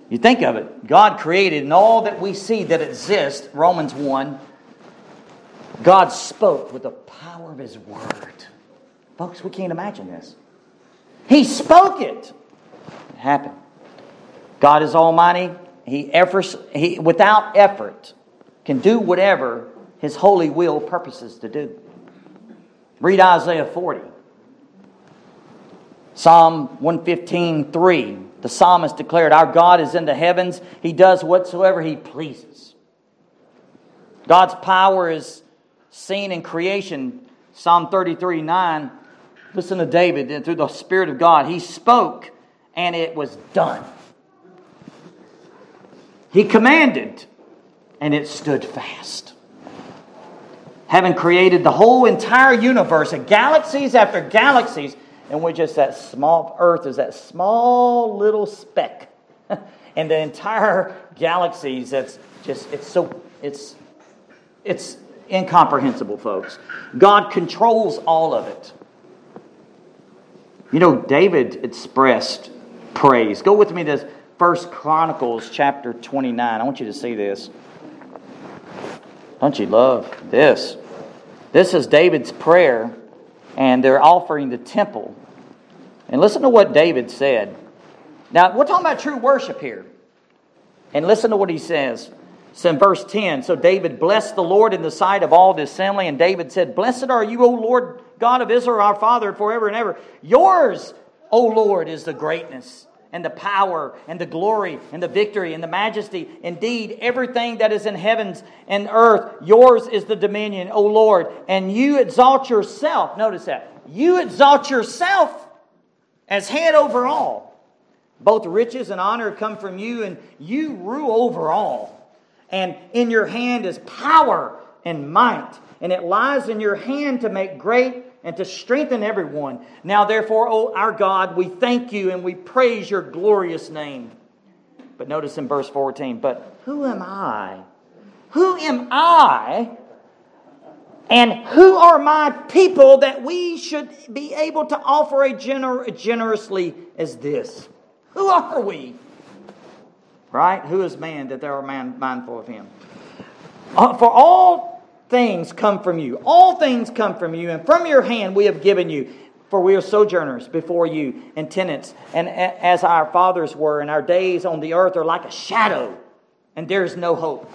you think of it. God created and all that we see that exists, Romans 1, God spoke with the power of His Word. Folks, we can't imagine this. He spoke it. It happened. God is almighty. He, efforts, he without effort can do whatever his holy will purposes to do. Read Isaiah 40. Psalm 115, 3. The psalmist declared, Our God is in the heavens. He does whatsoever he pleases. God's power is seen in creation. Psalm 33, 9. Listen to David, and through the Spirit of God, he spoke and it was done. He commanded and it stood fast. Having created the whole entire universe, galaxies after galaxies, and we're just that small, Earth is that small little speck. and the entire galaxies, that's just, it's so, it's, it's incomprehensible, folks. God controls all of it. You know, David expressed praise. Go with me to First Chronicles chapter 29. I want you to see this. Don't you love this? This is David's prayer, and they're offering the temple. And listen to what David said. Now, we're talking about true worship here. And listen to what he says. It's in verse 10. So David blessed the Lord in the sight of all the assembly, and David said, Blessed are you, O Lord God of Israel, our Father, forever and ever. Yours, O Lord, is the greatness and the power and the glory and the victory and the majesty. Indeed, everything that is in heavens and earth, yours is the dominion, O Lord. And you exalt yourself. Notice that. You exalt yourself as head over all. Both riches and honor come from you, and you rule over all and in your hand is power and might, and it lies in your hand to make great and to strengthen everyone. Now, therefore, O our God, we thank you and we praise your glorious name. But notice in verse 14, but who am I? Who am I? And who are my people that we should be able to offer a gener- generously as this? Who are we? Right? Who is man that thou art man, mindful of him? Uh, for all things come from you. All things come from you, and from your hand we have given you. For we are sojourners before you and tenants, and as our fathers were, and our days on the earth are like a shadow, and there is no hope.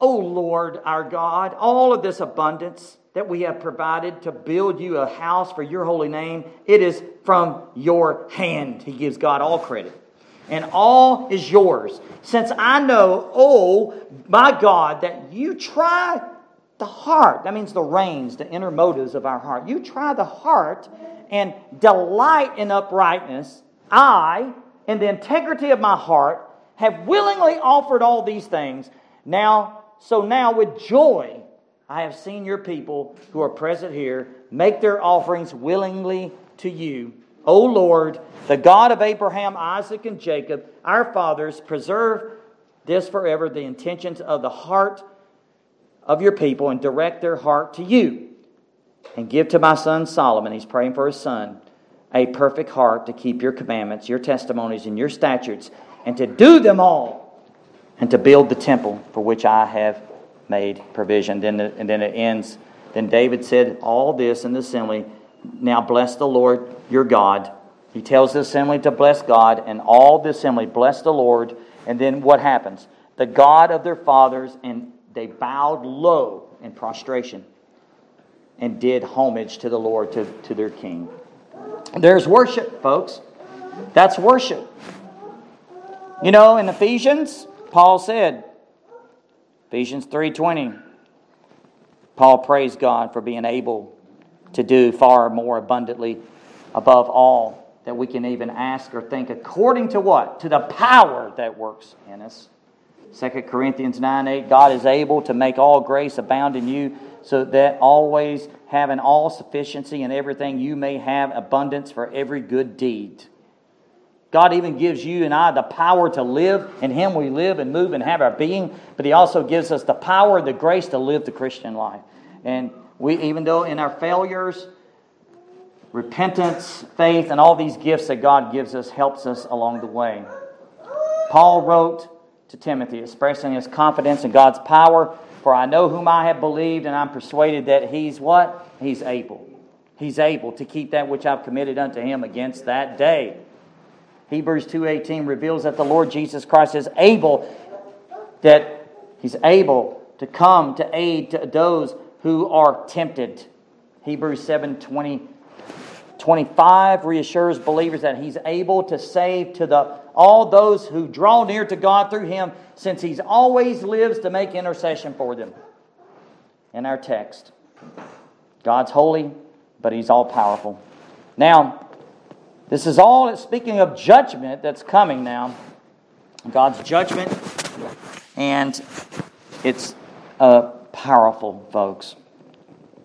O Lord our God, all of this abundance that we have provided to build you a house for your holy name, it is from your hand. He gives God all credit and all is yours. Since I know, oh my God, that you try the heart. That means the reins, the inner motives of our heart. You try the heart and delight in uprightness. I, in the integrity of my heart, have willingly offered all these things. Now, so now with joy, I have seen your people who are present here make their offerings willingly to you. O Lord, the God of Abraham, Isaac, and Jacob, our fathers, preserve this forever, the intentions of the heart of your people, and direct their heart to you. And give to my son Solomon, he's praying for his son, a perfect heart to keep your commandments, your testimonies, and your statutes, and to do them all, and to build the temple for which I have made provision. Then, and then it ends. Then David said all this in the assembly now bless the Lord your God. He tells the assembly to bless God, and all the assembly bless the Lord. And then what happens? The God of their fathers, and they bowed low in prostration and did homage to the Lord, to, to their king. There's worship, folks. That's worship. You know, in Ephesians, Paul said, Ephesians 3:20, Paul praised God for being able to do far more abundantly above all that we can even ask or think according to what? To the power that works in us. 2 Corinthians 9 8, God is able to make all grace abound in you, so that always having all sufficiency in everything, you may have abundance for every good deed. God even gives you and I the power to live. In Him we live and move and have our being, but He also gives us the power the grace to live the Christian life. And we, even though in our failures, repentance, faith, and all these gifts that God gives us helps us along the way. Paul wrote to Timothy, expressing his confidence in God's power. For I know whom I have believed, and I'm persuaded that he's what? He's able. He's able to keep that which I've committed unto him against that day. Hebrews 2:18 reveals that the Lord Jesus Christ is able that he's able to come to aid to those who are tempted. Hebrews 7:20 25 reassures believers that he's able to save to the all those who draw near to God through him since he's always lives to make intercession for them. In our text, God's holy, but he's all powerful. Now, this is all speaking of judgment that's coming now. God's judgment and it's uh, powerful, folks.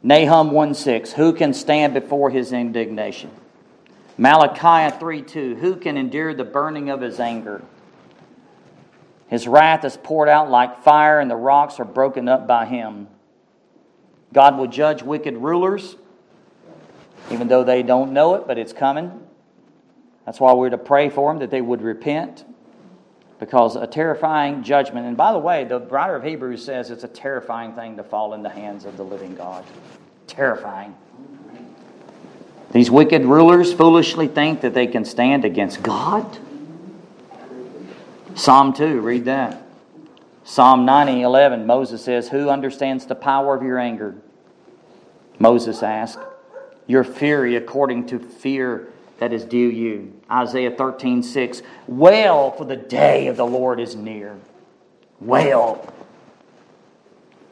Nahum 1 6, who can stand before his indignation? Malachi 3 2, who can endure the burning of his anger? His wrath is poured out like fire, and the rocks are broken up by him. God will judge wicked rulers, even though they don't know it, but it's coming. That's why we're to pray for them that they would repent because a terrifying judgment. And by the way, the writer of Hebrews says it's a terrifying thing to fall in the hands of the living God. Terrifying. These wicked rulers foolishly think that they can stand against God. Psalm 2, read that. Psalm 90, 11, Moses says, Who understands the power of your anger? Moses asked, Your fury according to fear that is due you. Isaiah 13, 6. Wail, for the day of the Lord is near. Wail.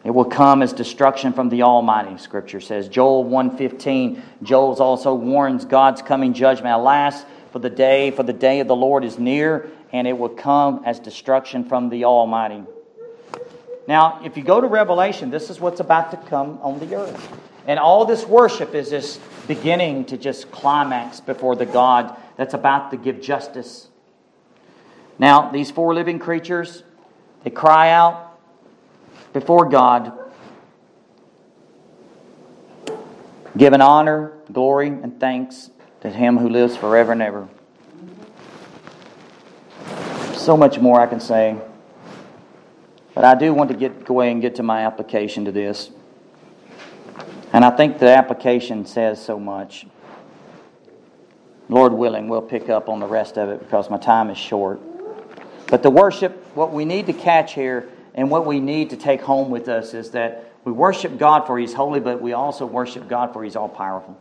It will come as destruction from the Almighty, Scripture says. Joel 1.15, Joel also warns God's coming judgment. Alas, for the day, for the day of the Lord is near, and it will come as destruction from the Almighty. Now, if you go to Revelation, this is what's about to come on the earth. And all this worship is just beginning to just climax before the God that's about to give justice. Now, these four living creatures, they cry out before God, giving honor, glory, and thanks to Him who lives forever and ever. So much more I can say. But I do want to get, go away and get to my application to this. And I think the application says so much. Lord willing, we'll pick up on the rest of it because my time is short. But the worship, what we need to catch here and what we need to take home with us is that we worship God for He's holy, but we also worship God for He's all powerful.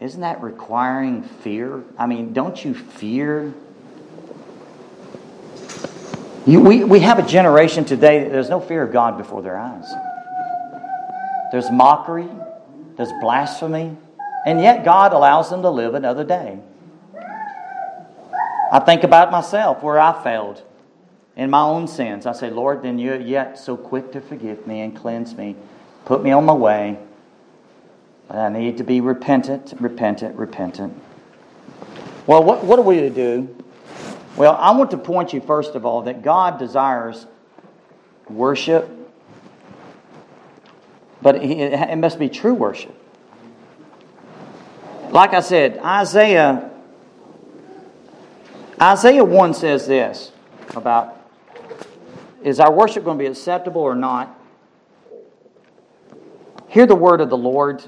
Isn't that requiring fear? I mean, don't you fear? You, we, we have a generation today, that there's no fear of God before their eyes there's mockery, there's blasphemy, and yet God allows them to live another day. I think about myself where I failed in my own sins. I say, Lord, then you're yet so quick to forgive me and cleanse me, put me on my way. But I need to be repentant, repentant, repentant. Well, what, what are we to do? Well, I want to point you, first of all, that God desires worship but it must be true worship. Like I said, Isaiah Isaiah 1 says this about is our worship going to be acceptable or not? Hear the word of the Lord.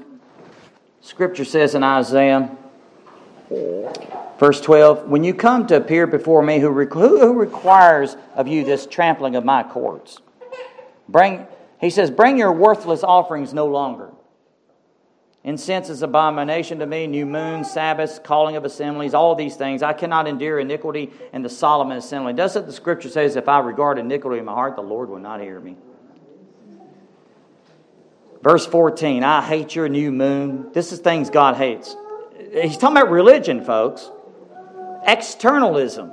Scripture says in Isaiah, verse 12, When you come to appear before me, who, who requires of you this trampling of my courts? Bring, he says, Bring your worthless offerings no longer. Incense is abomination to me, new moon, Sabbaths, calling of assemblies, all these things. I cannot endure iniquity and the solemn assembly. Doesn't the scripture says, if I regard iniquity in my heart, the Lord will not hear me? Verse 14, I hate your new moon. This is things God hates. He's talking about religion, folks. Externalism.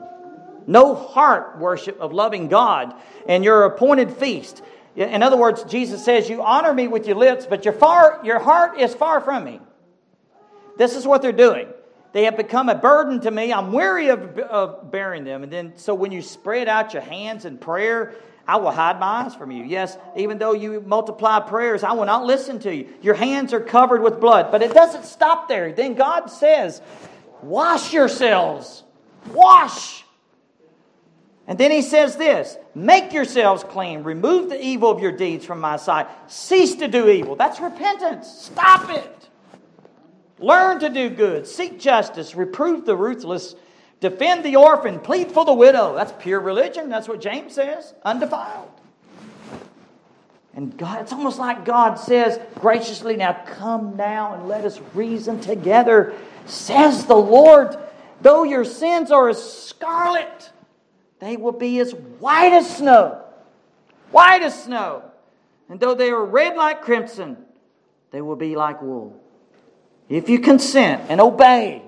No heart worship of loving God and your appointed feast. In other words, Jesus says, You honor me with your lips, but your, far, your heart is far from me. This is what they're doing. They have become a burden to me. I'm weary of, of bearing them. And then, so when you spread out your hands in prayer, I will hide my eyes from you. Yes, even though you multiply prayers, I will not listen to you. Your hands are covered with blood. But it doesn't stop there. Then God says, Wash yourselves. Wash. And then he says this Make yourselves clean, remove the evil of your deeds from my sight, cease to do evil. That's repentance. Stop it. Learn to do good, seek justice, reprove the ruthless, defend the orphan, plead for the widow. That's pure religion. That's what James says, undefiled. And God, it's almost like God says graciously, Now come now and let us reason together, says the Lord. Though your sins are as scarlet, they will be as white as snow. White as snow. And though they are red like crimson, they will be like wool. If you consent and obey,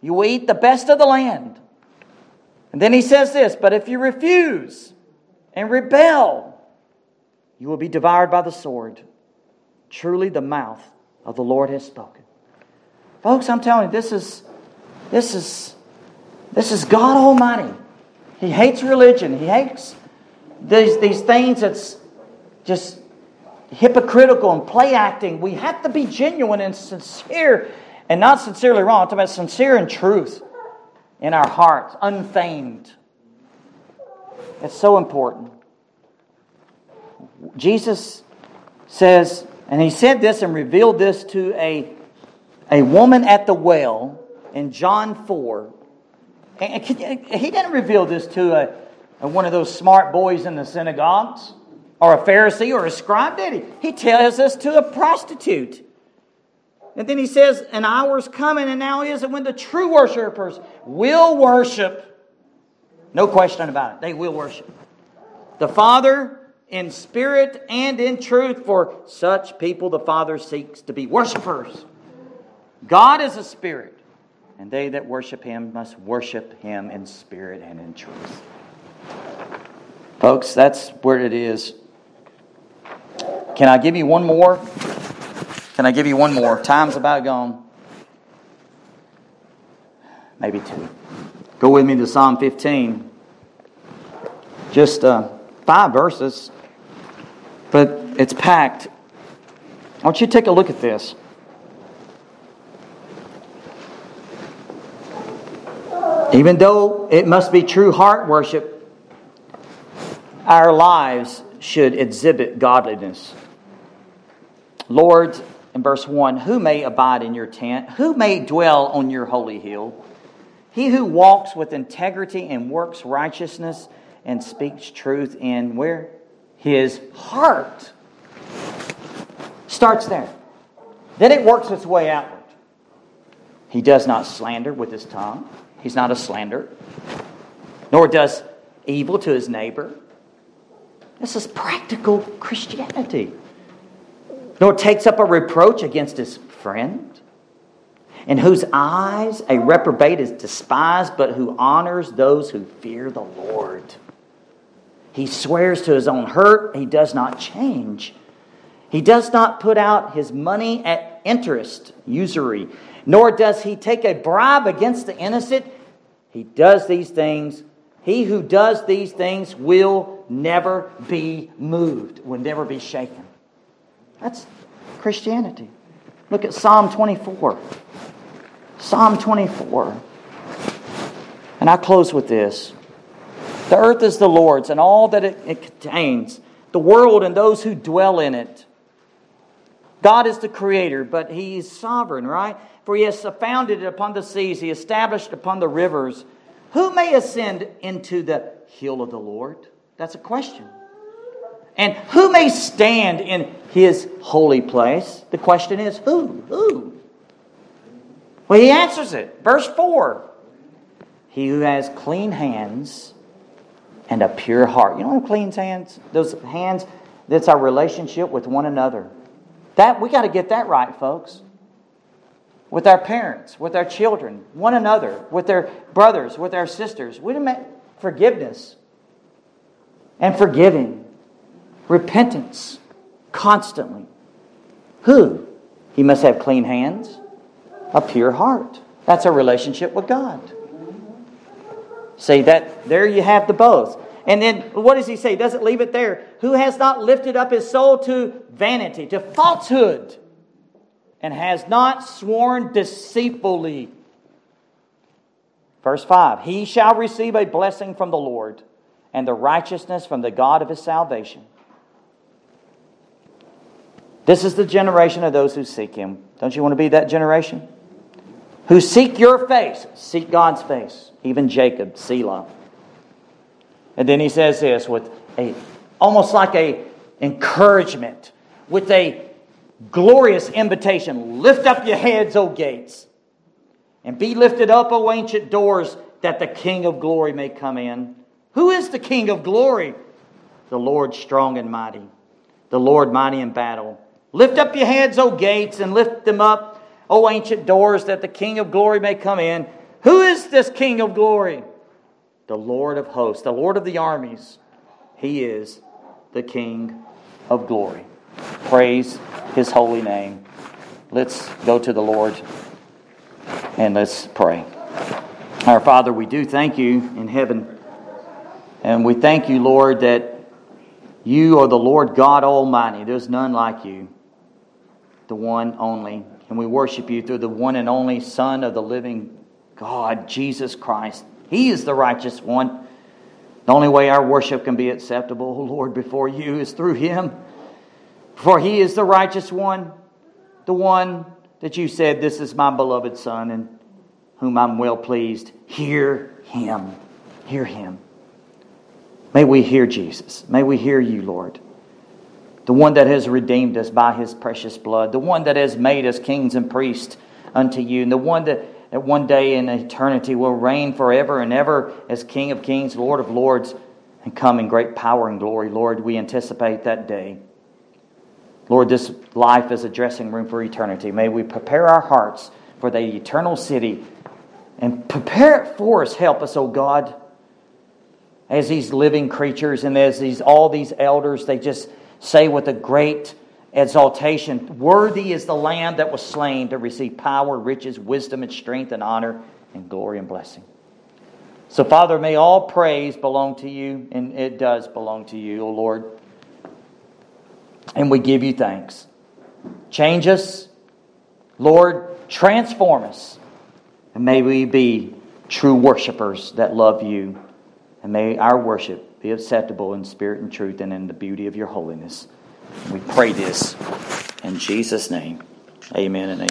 you will eat the best of the land. And then he says this But if you refuse and rebel, you will be devoured by the sword. Truly, the mouth of the Lord has spoken. Folks, I'm telling you, this is, this is, this is God Almighty he hates religion. He hates these, these things that's just hypocritical and play acting. We have to be genuine and sincere, and not sincerely wrong. I'm talking about sincere and truth in our hearts, unfeigned. It's so important. Jesus says, and he said this and revealed this to a, a woman at the well in John 4. And he didn't reveal this to a, one of those smart boys in the synagogues or a Pharisee or a scribe, did he? He tells us to a prostitute. And then he says, An hour's coming, and now is it when the true worshipers will worship. No question about it. They will worship. The Father in spirit and in truth, for such people the Father seeks to be worshipers. God is a spirit and they that worship him must worship him in spirit and in truth. Folks, that's where it is. Can I give you one more? Can I give you one more? Time's about gone. Maybe two. Go with me to Psalm 15. Just uh, five verses, but it's packed. I want you to take a look at this. Even though it must be true heart worship, our lives should exhibit godliness. Lord, in verse 1, who may abide in your tent? Who may dwell on your holy hill? He who walks with integrity and works righteousness and speaks truth in where? His heart. Starts there. Then it works its way outward. He does not slander with his tongue. He's not a slanderer, nor does evil to his neighbor. This is practical Christianity. Nor takes up a reproach against his friend, in whose eyes a reprobate is despised, but who honors those who fear the Lord. He swears to his own hurt, he does not change. He does not put out his money at interest, usury, nor does he take a bribe against the innocent. He does these things. He who does these things will never be moved, will never be shaken. That's Christianity. Look at Psalm 24. Psalm 24. And I close with this The earth is the Lord's and all that it, contains, the world and those who dwell in it. God is the creator, but He is sovereign, right? For He has founded it upon the seas, He established upon the rivers. Who may ascend into the hill of the Lord? That's a question. And who may stand in his holy place? The question is who? Who? Well, he answers it. Verse 4 He who has clean hands and a pure heart. You know what clean hands? Those hands, that's our relationship with one another. That we got to get that right, folks. With our parents, with our children, one another, with their brothers, with our sisters. We demand forgiveness and forgiving, repentance constantly. Who? He must have clean hands, a pure heart. That's a relationship with God. See that there you have the both. And then what does he say? Doesn't leave it there. Who has not lifted up his soul to vanity, to falsehood, and has not sworn deceitfully? Verse 5 He shall receive a blessing from the Lord and the righteousness from the God of his salvation. This is the generation of those who seek him. Don't you want to be that generation? Who seek your face, seek God's face. Even Jacob, Selah. And then he says this with a almost like a encouragement, with a glorious invitation. Lift up your heads, O gates, and be lifted up, O ancient doors, that the King of glory may come in. Who is the King of glory? The Lord strong and mighty, the Lord mighty in battle. Lift up your heads, O gates, and lift them up, O ancient doors, that the King of glory may come in. Who is this King of glory? The Lord of hosts, the Lord of the armies. He is the King of glory. Praise his holy name. Let's go to the Lord and let's pray. Our Father, we do thank you in heaven and we thank you, Lord, that you are the Lord God Almighty. There's none like you, the one only. And we worship you through the one and only Son of the living God, Jesus Christ. He is the righteous one. The only way our worship can be acceptable, oh Lord, before you is through him. For he is the righteous one, the one that you said, This is my beloved Son, in whom I'm well pleased. Hear him. Hear him. May we hear Jesus. May we hear you, Lord. The one that has redeemed us by his precious blood, the one that has made us kings and priests unto you, and the one that, that one day in eternity will reign forever and ever as King of kings, Lord of lords, and come in great power and glory. Lord, we anticipate that day. Lord, this life is a dressing room for eternity. May we prepare our hearts for the eternal city and prepare it for us. Help us, O oh God as these living creatures and as these all these elders they just say with a great exaltation. Worthy is the lamb that was slain to receive power riches wisdom and strength and honor and glory and blessing. So father may all praise belong to you and it does belong to you o lord. And we give you thanks. Change us lord. Transform us. And may we be true worshipers that love you. And may our worship be acceptable in spirit and truth and in the beauty of your holiness. We pray this in Jesus' name. Amen and amen.